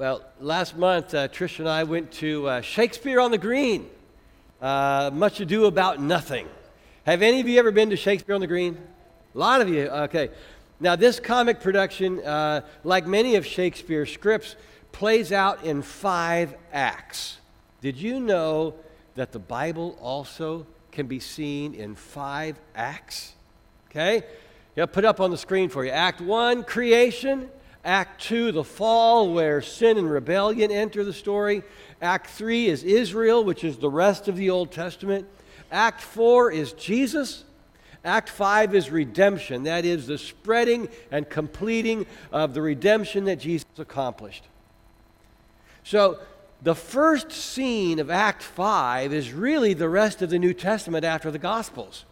Well, last month, uh, Trish and I went to uh, Shakespeare on the Green. Uh, much Ado About Nothing. Have any of you ever been to Shakespeare on the Green? A lot of you. Okay. Now, this comic production, uh, like many of Shakespeare's scripts, plays out in five acts. Did you know that the Bible also can be seen in five acts? Okay? Yeah, put up on the screen for you. Act one, creation. Act 2, the fall, where sin and rebellion enter the story. Act 3 is Israel, which is the rest of the Old Testament. Act 4 is Jesus. Act 5 is redemption, that is, the spreading and completing of the redemption that Jesus accomplished. So, the first scene of Act 5 is really the rest of the New Testament after the Gospels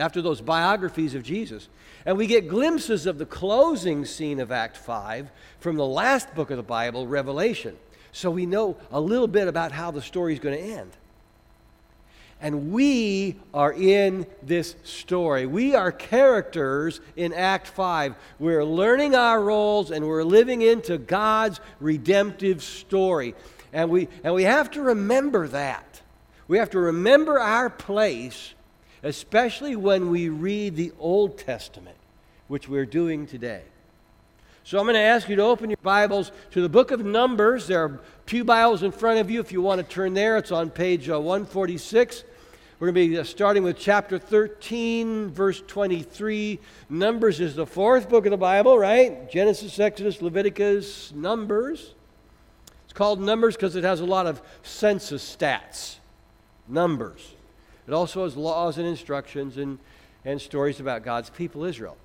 after those biographies of Jesus. And we get glimpses of the closing scene of Act 5 from the last book of the Bible, Revelation. So we know a little bit about how the story is going to end. And we are in this story. We are characters in Act 5. We're learning our roles and we're living into God's redemptive story. And we, and we have to remember that. We have to remember our place especially when we read the Old Testament, which we're doing today. So I'm going to ask you to open your Bibles to the book of Numbers. There are Pew Bibles in front of you if you want to turn there. It's on page uh, 146. We're going to be uh, starting with chapter 13, verse 23. Numbers is the fourth book of the Bible, right? Genesis, Exodus, Leviticus, Numbers. It's called Numbers because it has a lot of census stats. Numbers. It also has laws and instructions and, and stories about God's people, Israel.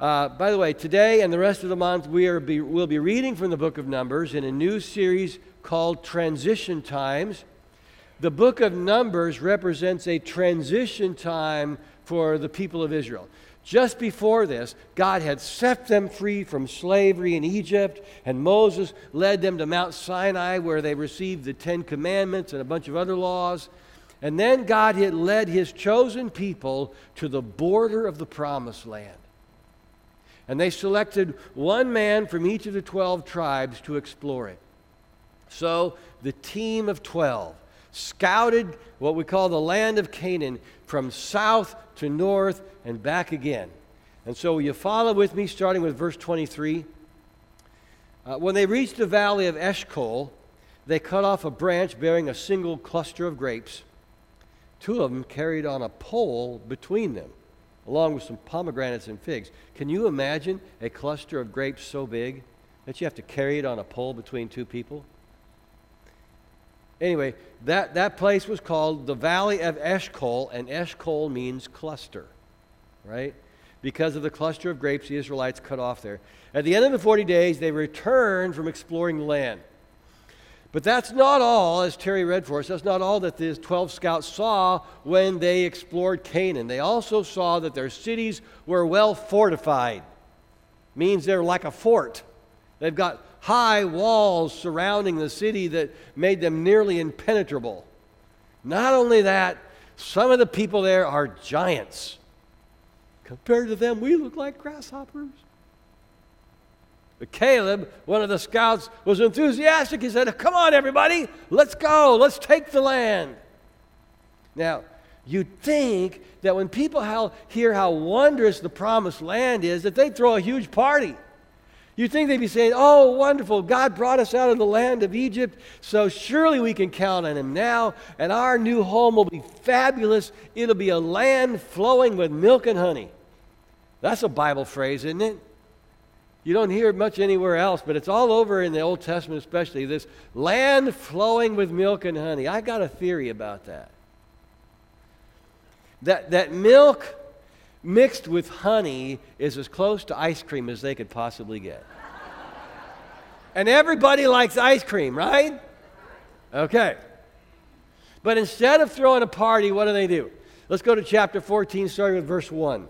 Uh, by the way, today and the rest of the month, we are be, we'll be reading from the book of Numbers in a new series called Transition Times. The book of Numbers represents a transition time for the people of Israel. Just before this, God had set them free from slavery in Egypt, and Moses led them to Mount Sinai, where they received the Ten Commandments and a bunch of other laws. And then God had led his chosen people to the border of the promised land. And they selected one man from each of the 12 tribes to explore it. So the team of 12 scouted what we call the land of Canaan from south to north and back again. And so you follow with me, starting with verse 23. Uh, when they reached the valley of Eshcol, they cut off a branch bearing a single cluster of grapes Two of them carried on a pole between them, along with some pomegranates and figs. Can you imagine a cluster of grapes so big that you have to carry it on a pole between two people? Anyway, that, that place was called the Valley of Eshcol, and Eshcol means cluster, right? Because of the cluster of grapes the Israelites cut off there. At the end of the 40 days, they returned from exploring the land. But that's not all, as Terry read for us, that's not all that the 12 scouts saw when they explored Canaan. They also saw that their cities were well fortified, means they're like a fort. They've got high walls surrounding the city that made them nearly impenetrable. Not only that, some of the people there are giants. Compared to them, we look like grasshoppers. But Caleb, one of the scouts, was enthusiastic. He said, Come on, everybody, let's go, let's take the land. Now, you'd think that when people hear how wondrous the promised land is, that they'd throw a huge party. You'd think they'd be saying, Oh, wonderful, God brought us out of the land of Egypt, so surely we can count on Him now, and our new home will be fabulous. It'll be a land flowing with milk and honey. That's a Bible phrase, isn't it? You don't hear much anywhere else, but it's all over in the Old Testament, especially this land flowing with milk and honey. I got a theory about that. That, that milk mixed with honey is as close to ice cream as they could possibly get. and everybody likes ice cream, right? Okay. But instead of throwing a party, what do they do? Let's go to chapter 14, starting with verse 1.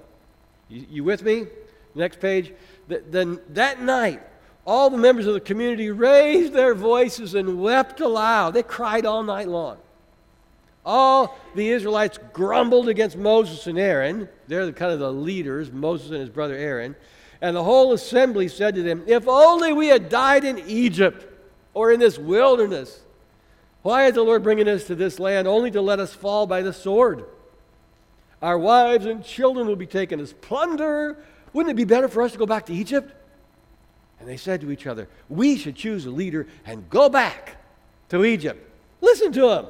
You, you with me? Next page. Then that night, all the members of the community raised their voices and wept aloud. They cried all night long. All the Israelites grumbled against Moses and Aaron. They're the, kind of the leaders, Moses and his brother Aaron. And the whole assembly said to them, If only we had died in Egypt or in this wilderness? Why is the Lord bringing us to this land only to let us fall by the sword? Our wives and children will be taken as plunder. Wouldn't it be better for us to go back to Egypt? And they said to each other, We should choose a leader and go back to Egypt. Listen to them.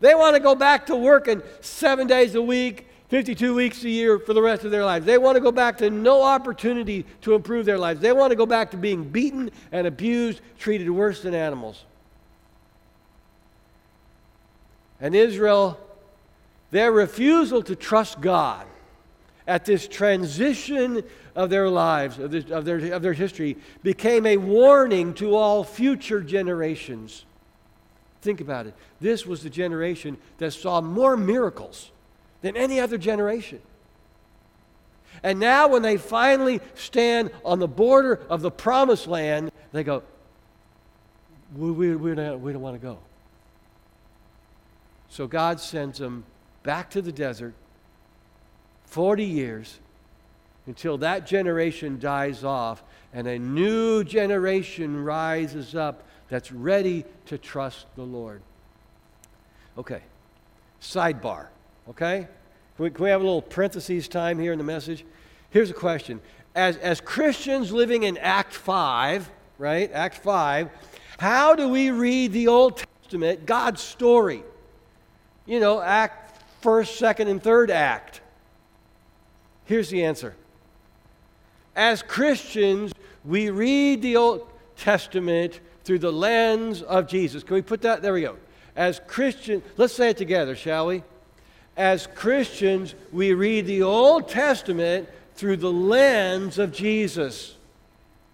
They want to go back to working seven days a week, 52 weeks a year for the rest of their lives. They want to go back to no opportunity to improve their lives. They want to go back to being beaten and abused, treated worse than animals. And Israel, their refusal to trust God at this transition of their lives, of, this, of, their, of their history, became a warning to all future generations. Think about it. This was the generation that saw more miracles than any other generation. And now, when they finally stand on the border of the promised land, they go, We, we, we, don't, we don't want to go. So God sends them back to the desert 40 years until that generation dies off and a new generation rises up that's ready to trust the Lord. Okay, sidebar, okay? Can we, can we have a little parentheses time here in the message? Here's a question. As, as Christians living in Act 5, right? Act 5, how do we read the Old Testament, God's story? You know, Act 1st, 2nd, and 3rd Act. Here's the answer. As Christians, we read the Old Testament through the lens of Jesus. Can we put that? There we go. As Christians, let's say it together, shall we? as Christians, we read the Old Testament through the lens of Jesus.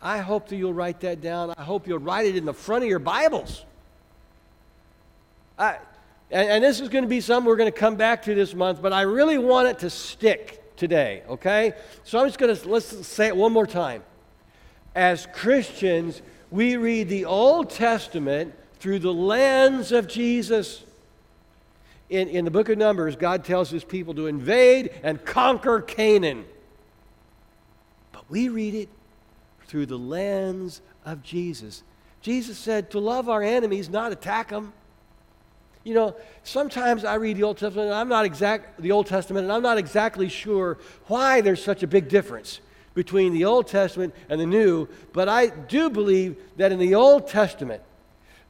I hope that you'll write that down. I hope you'll write it in the front of your Bibles. I, and, and this is going to be something we're going to come back to this month, but I really want it to stick today, okay? So I'm just going to, let's say it one more time. As Christians, we read the Old Testament through the lens of Jesus in, in the book of Numbers, God tells his people to invade and conquer Canaan. But we read it through the lens of Jesus. Jesus said to love our enemies, not attack them. You know, sometimes I read the Old Testament and I'm not exact the Old Testament and I'm not exactly sure why there's such a big difference between the Old Testament and the New, but I do believe that in the Old Testament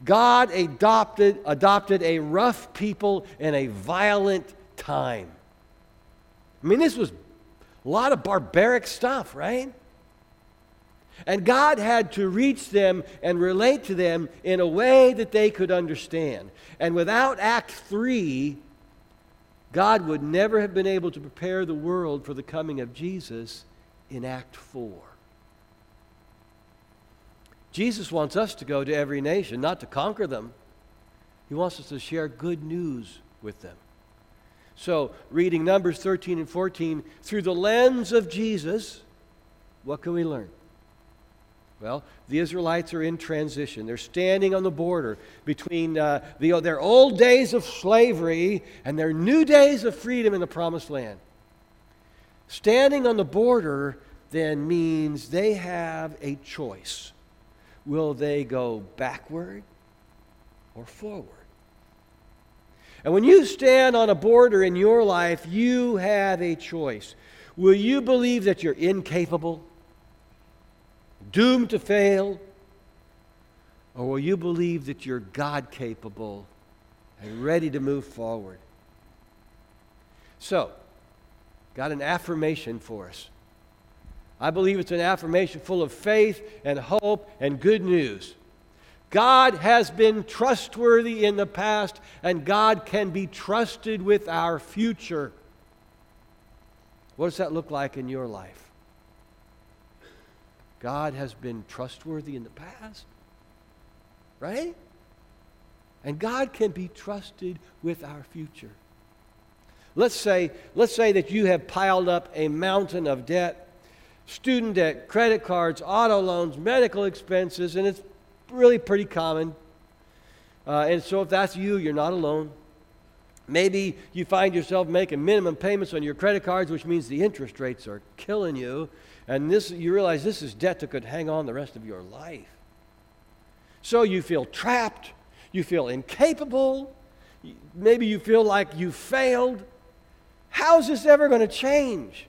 God adopted, adopted a rough people in a violent time. I mean, this was a lot of barbaric stuff, right? And God had to reach them and relate to them in a way that they could understand. And without Act 3, God would never have been able to prepare the world for the coming of Jesus in Act 4. Jesus wants us to go to every nation, not to conquer them. He wants us to share good news with them. So, reading Numbers 13 and 14 through the lens of Jesus, what can we learn? Well, the Israelites are in transition. They're standing on the border between uh, the, their old days of slavery and their new days of freedom in the promised land. Standing on the border then means they have a choice. Will they go backward or forward? And when you stand on a border in your life, you have a choice. Will you believe that you're incapable, doomed to fail, or will you believe that you're God capable and ready to move forward? So, got an affirmation for us. I believe it's an affirmation full of faith and hope and good news. God has been trustworthy in the past, and God can be trusted with our future. What does that look like in your life? God has been trustworthy in the past, right? And God can be trusted with our future. Let's say, let's say that you have piled up a mountain of debt student debt, credit cards, auto loans, medical expenses, and it's really pretty common. Uh, and so if that's you, you're not alone. Maybe you find yourself making minimum payments on your credit cards, which means the interest rates are killing you. And this, you realize this is debt that could hang on the rest of your life. So you feel trapped, you feel incapable, maybe you feel like you failed. How is this ever going to change?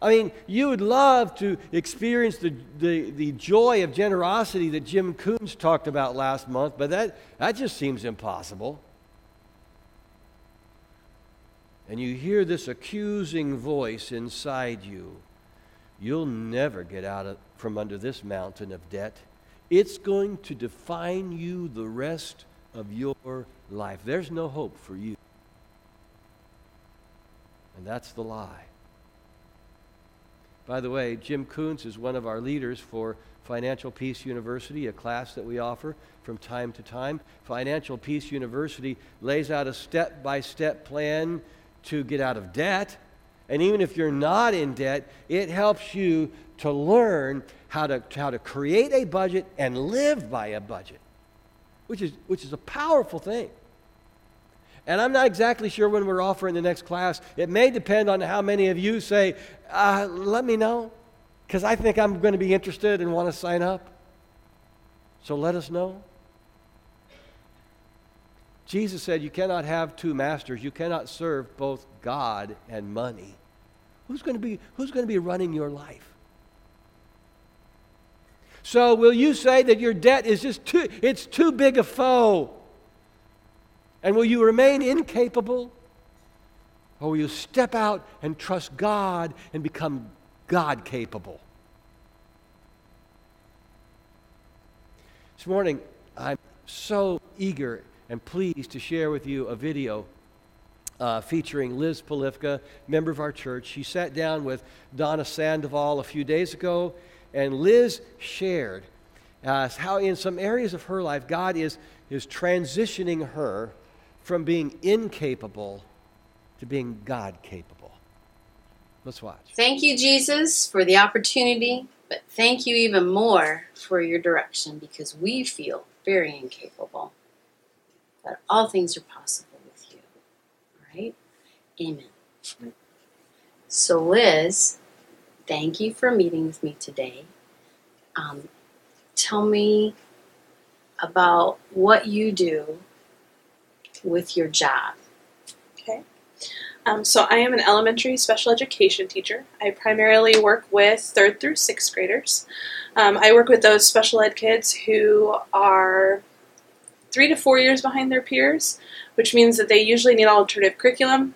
I mean, you would love to experience the, the, the joy of generosity that Jim Coons talked about last month, but that, that just seems impossible. And you hear this accusing voice inside you. You'll never get out of, from under this mountain of debt. It's going to define you the rest of your life. There's no hope for you. And that's the lie. By the way, Jim Coons is one of our leaders for Financial Peace University, a class that we offer from time to time. Financial Peace University lays out a step by step plan to get out of debt. And even if you're not in debt, it helps you to learn how to, how to create a budget and live by a budget, which is, which is a powerful thing. And I'm not exactly sure when we're offering the next class. It may depend on how many of you say, uh, let me know, because I think I'm going to be interested and want to sign up. So let us know. Jesus said, You cannot have two masters. You cannot serve both God and money. Who's going to be, who's going to be running your life? So will you say that your debt is just too, it's too big a foe? And will you remain incapable? Or will you step out and trust God and become God capable? This morning, I'm so eager and pleased to share with you a video uh, featuring Liz Polifka, member of our church. She sat down with Donna Sandoval a few days ago, and Liz shared uh, how, in some areas of her life, God is, is transitioning her from being incapable to being God capable. Let's watch. Thank you, Jesus, for the opportunity, but thank you even more for your direction because we feel very incapable. But all things are possible with you. All right? Amen. So, Liz, thank you for meeting with me today. Um, tell me about what you do with your job? Okay. Um, so I am an elementary special education teacher. I primarily work with third through sixth graders. Um, I work with those special ed kids who are three to four years behind their peers, which means that they usually need alternative curriculum.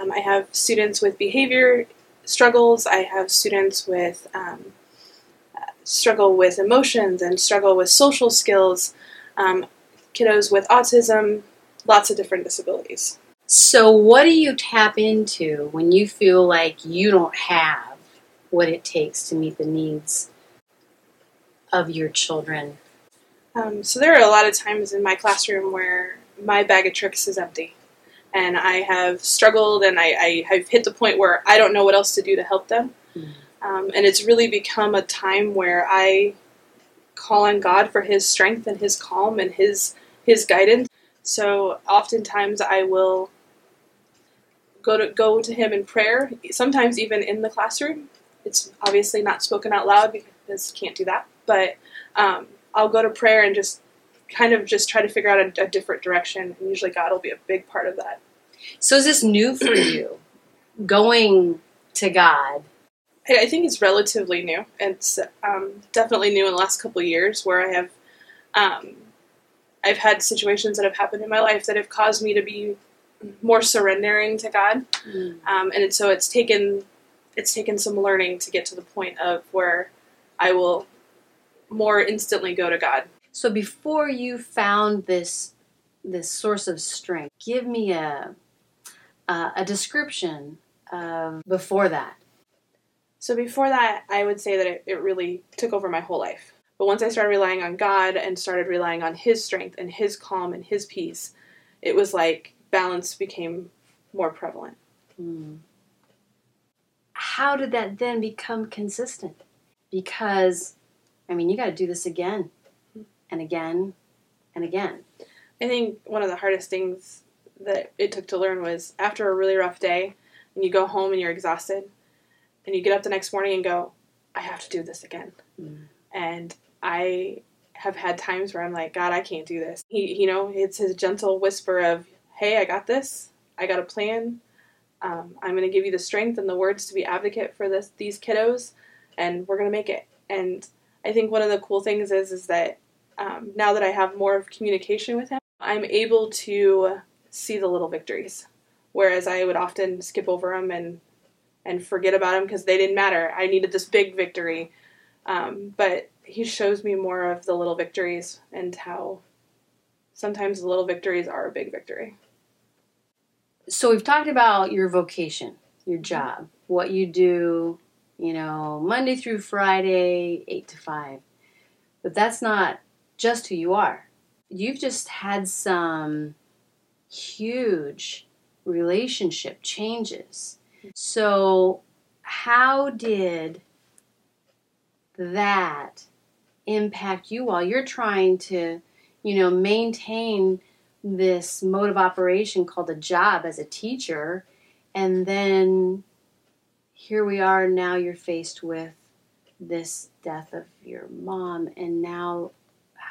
Um, I have students with behavior struggles. I have students with um, struggle with emotions and struggle with social skills. Um, kiddos with autism, lots of different disabilities. So, what do you tap into when you feel like you don't have what it takes to meet the needs of your children? Um, so, there are a lot of times in my classroom where my bag of tricks is empty. And I have struggled and I, I have hit the point where I don't know what else to do to help them. Mm. Um, and it's really become a time where I call on God for His strength and His calm and His His guidance. So oftentimes I will go to go to him in prayer. Sometimes even in the classroom. It's obviously not spoken out loud because can't do that. But um, I'll go to prayer and just kind of just try to figure out a, a different direction. And usually God will be a big part of that. So is this new for you? Going to God I think it's relatively new. It's um, definitely new in the last couple of years where I have um, I've had situations that have happened in my life that have caused me to be more surrendering to God, mm. um, and so it's taken it's taken some learning to get to the point of where I will more instantly go to God. So before you found this this source of strength, give me a a, a description of before that. So before that, I would say that it, it really took over my whole life. But once I started relying on God and started relying on His strength and His calm and His peace, it was like balance became more prevalent. Mm. How did that then become consistent? Because, I mean, you got to do this again and again and again. I think one of the hardest things that it took to learn was after a really rough day and you go home and you're exhausted and you get up the next morning and go, I have to do this again. Mm. And I have had times where I'm like, God, I can't do this. He, you know, it's his gentle whisper of, Hey, I got this. I got a plan. Um, I'm going to give you the strength and the words to be advocate for this these kiddos, and we're going to make it. And I think one of the cool things is is that um, now that I have more of communication with him, I'm able to see the little victories, whereas I would often skip over them and and forget about them because they didn't matter. I needed this big victory, um, but he shows me more of the little victories and how sometimes the little victories are a big victory. So we've talked about your vocation, your job, what you do, you know, Monday through Friday, 8 to 5. But that's not just who you are. You've just had some huge relationship changes. So, how did that impact you while you're trying to, you know, maintain this mode of operation called a job as a teacher and then here we are now you're faced with this death of your mom and now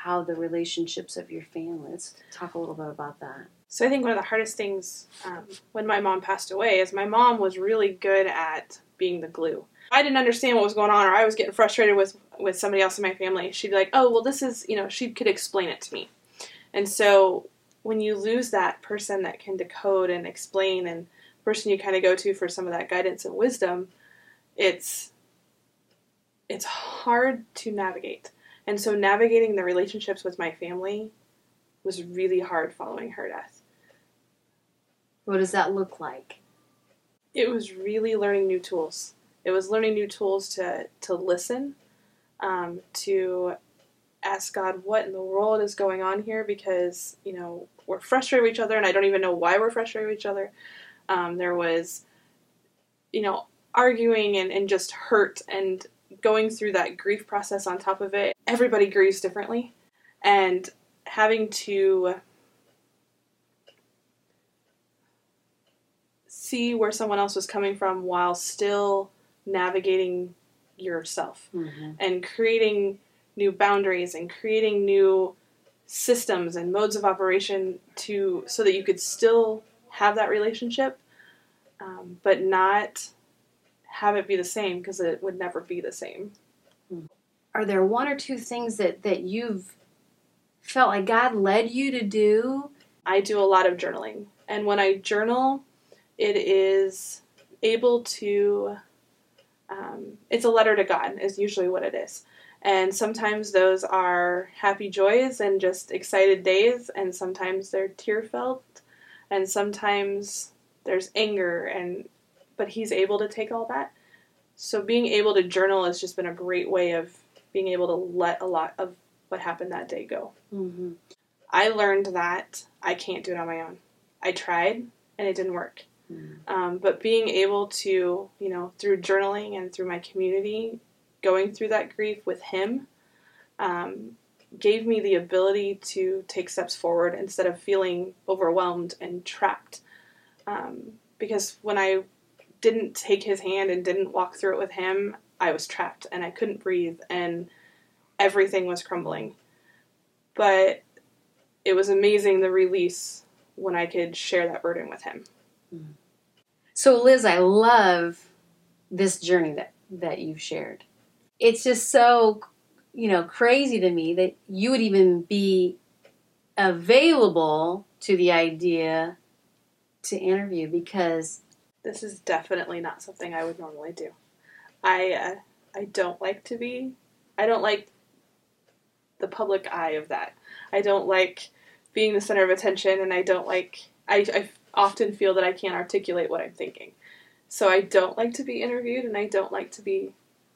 how the relationships of your family let's talk a little bit about that. So i think one of the hardest things um, when my mom passed away is my mom was really good at being the glue. I didn't understand what was going on or i was getting frustrated with with somebody else in my family. She'd be like oh well this is you know she could explain it to me. And so when you lose that person that can decode and explain and person you kind of go to for some of that guidance and wisdom, it's it's hard to navigate. And so navigating the relationships with my family was really hard following her death. What does that look like? It was really learning new tools. It was learning new tools to to listen, um, to ask God what in the world is going on here because, you know, we're frustrated with each other and I don't even know why we're frustrated with each other. Um, there was, you know, arguing and, and just hurt and going through that grief process on top of it. Everybody grieves differently. And having to see where someone else was coming from while still navigating yourself mm-hmm. and creating new boundaries and creating new systems and modes of operation to so that you could still have that relationship um, but not have it be the same because it would never be the same. Are there one or two things that that you've felt like god led you to do? I do a lot of journaling and when i journal it is able to um, it's a letter to god is usually what it is. And sometimes those are happy joys and just excited days, and sometimes they're tear felt, and sometimes there's anger and but he's able to take all that. So being able to journal has just been a great way of being able to let a lot of what happened that day go. Mm-hmm. I learned that I can't do it on my own. I tried and it didn't work. Mm-hmm. Um, but being able to, you know, through journaling and through my community, going through that grief with him um, gave me the ability to take steps forward instead of feeling overwhelmed and trapped. Um, because when I didn't take his hand and didn't walk through it with him, I was trapped and I couldn't breathe and everything was crumbling. But it was amazing the release when I could share that burden with him. Mm. So, Liz, I love this journey that, that you've shared it's just so you know crazy to me that you would even be available to the idea to interview because this is definitely not something I would normally do. I uh, I don't like to be I don't like the public eye of that. I don't like being the center of attention and I don't like I, I often feel that I can't articulate what I'm thinking. So I don't like to be interviewed and I don't like to be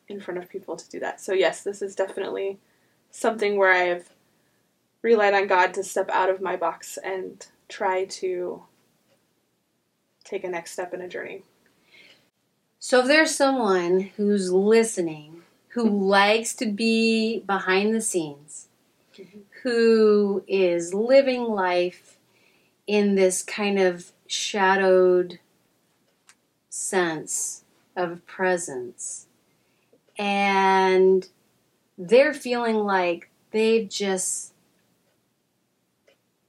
in front of people to do that. So, yes, this is definitely something where I have relied on God to step out of my box and try to take a next step in a journey. So, if there's someone who's listening who likes to be behind the scenes, mm-hmm. who is living life in this kind of shadowed sense of presence, and they're feeling like they've just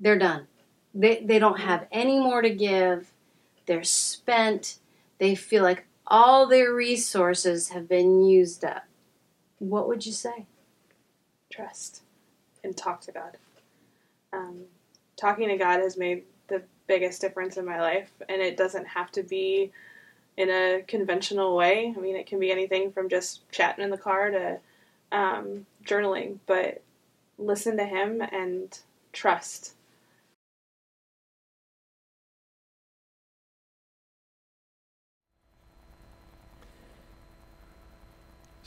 they're done. They they don't have any more to give. They're spent. They feel like all their resources have been used up. What would you say? Trust and talk to God. Um, talking to God has made the biggest difference in my life, and it doesn't have to be in a conventional way. I mean, it can be anything from just chatting in the car to um, journaling, but listen to Him and trust.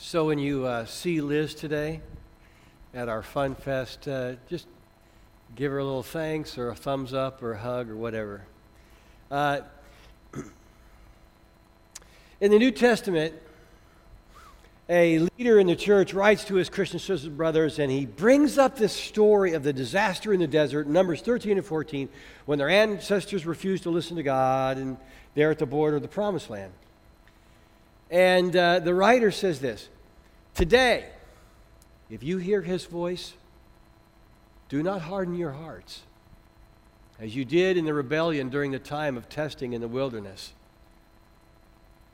So when you uh, see Liz today at our Fun Fest, uh, just give her a little thanks or a thumbs up or a hug or whatever. Uh, in the New Testament, a leader in the church writes to his Christian sisters and brothers, and he brings up this story of the disaster in the desert, Numbers 13 and 14, when their ancestors refused to listen to God and they're at the border of the promised land. And uh, the writer says this Today, if you hear his voice, do not harden your hearts, as you did in the rebellion during the time of testing in the wilderness.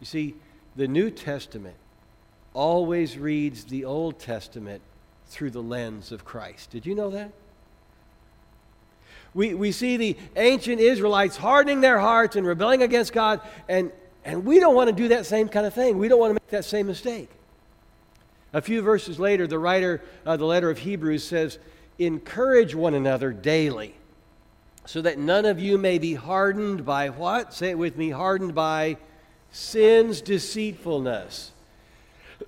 You see, the New Testament always reads the Old Testament through the lens of Christ. Did you know that? We, we see the ancient Israelites hardening their hearts and rebelling against God, and, and we don't want to do that same kind of thing. We don't want to make that same mistake. A few verses later, the writer of the letter of Hebrews says, Encourage one another daily, so that none of you may be hardened by what? Say it with me hardened by sin's deceitfulness.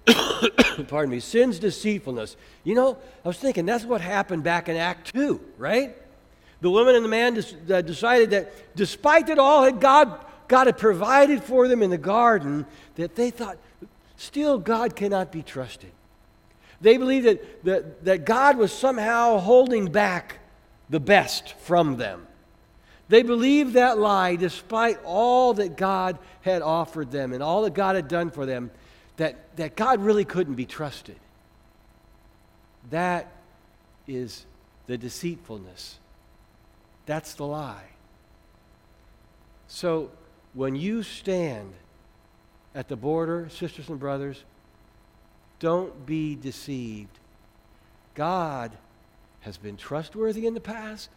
Pardon me, sin's deceitfulness. You know, I was thinking that's what happened back in Act 2, right? The woman and the man uh, decided that despite it all, had God, God had provided for them in the garden, that they thought, still God cannot be trusted. They believed that, that, that God was somehow holding back the best from them. They believed that lie despite all that God had offered them and all that God had done for them, that, that God really couldn't be trusted. That is the deceitfulness. That's the lie. So when you stand at the border, sisters and brothers, don't be deceived. God has been trustworthy in the past,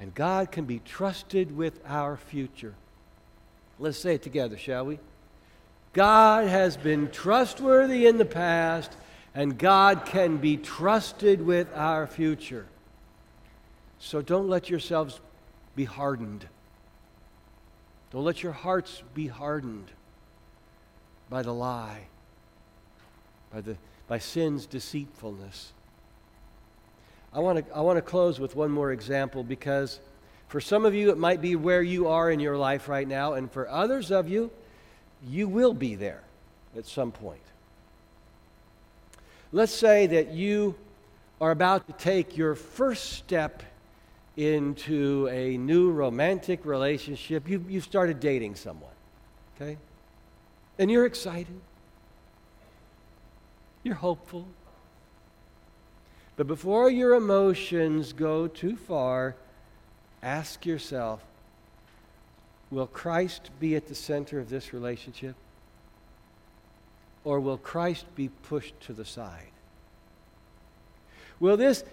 and God can be trusted with our future. Let's say it together, shall we? God has been trustworthy in the past, and God can be trusted with our future. So don't let yourselves be hardened. Don't let your hearts be hardened by the lie, by, the, by sin's deceitfulness. I want to I want to close with one more example because for some of you it might be where you are in your life right now and for others of you you will be there at some point. Let's say that you are about to take your first step into a new romantic relationship. You, you've started dating someone, okay? And you're excited. You're hopeful. But before your emotions go too far, ask yourself will Christ be at the center of this relationship? Or will Christ be pushed to the side? Will this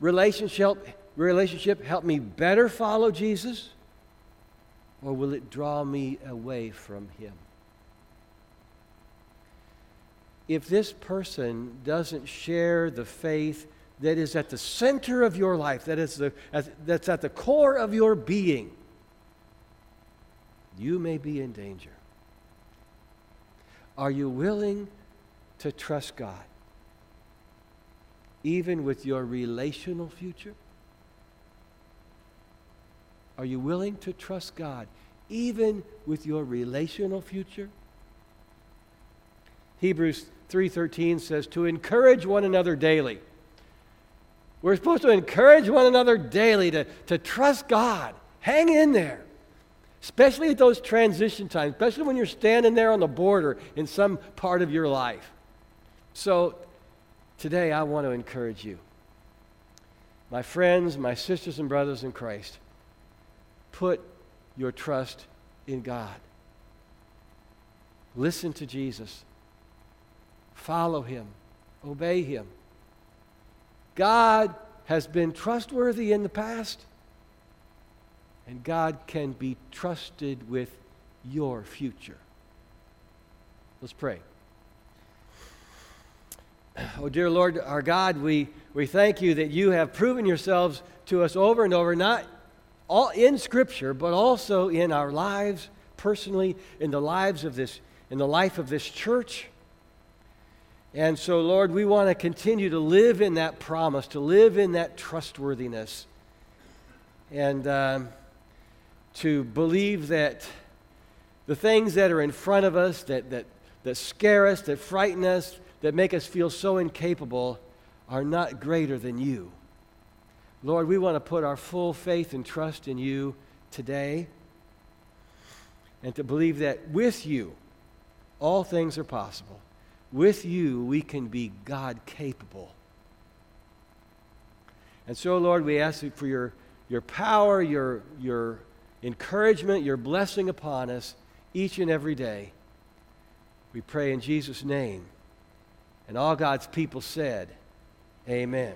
relationship, relationship help me better follow Jesus? Or will it draw me away from him? If this person doesn't share the faith that is at the center of your life, that is the, that's at the core of your being, you may be in danger. Are you willing to trust God, even with your relational future? Are you willing to trust God, even with your relational future? Hebrews 3:13 says to encourage one another daily. We're supposed to encourage one another daily to, to trust God. Hang in there. Especially at those transition times, especially when you're standing there on the border in some part of your life. So today I want to encourage you. My friends, my sisters and brothers in Christ, put your trust in God. Listen to Jesus. Follow him. Obey him. God has been trustworthy in the past, and God can be trusted with your future. Let's pray. Oh, dear Lord, our God, we, we thank you that you have proven yourselves to us over and over, not all in Scripture, but also in our lives personally, in the lives of this, in the life of this church. And so, Lord, we want to continue to live in that promise, to live in that trustworthiness, and um, to believe that the things that are in front of us, that, that, that scare us, that frighten us, that make us feel so incapable, are not greater than you. Lord, we want to put our full faith and trust in you today, and to believe that with you, all things are possible. With you, we can be God capable. And so, Lord, we ask for your, your power, your, your encouragement, your blessing upon us each and every day. We pray in Jesus' name. And all God's people said, Amen.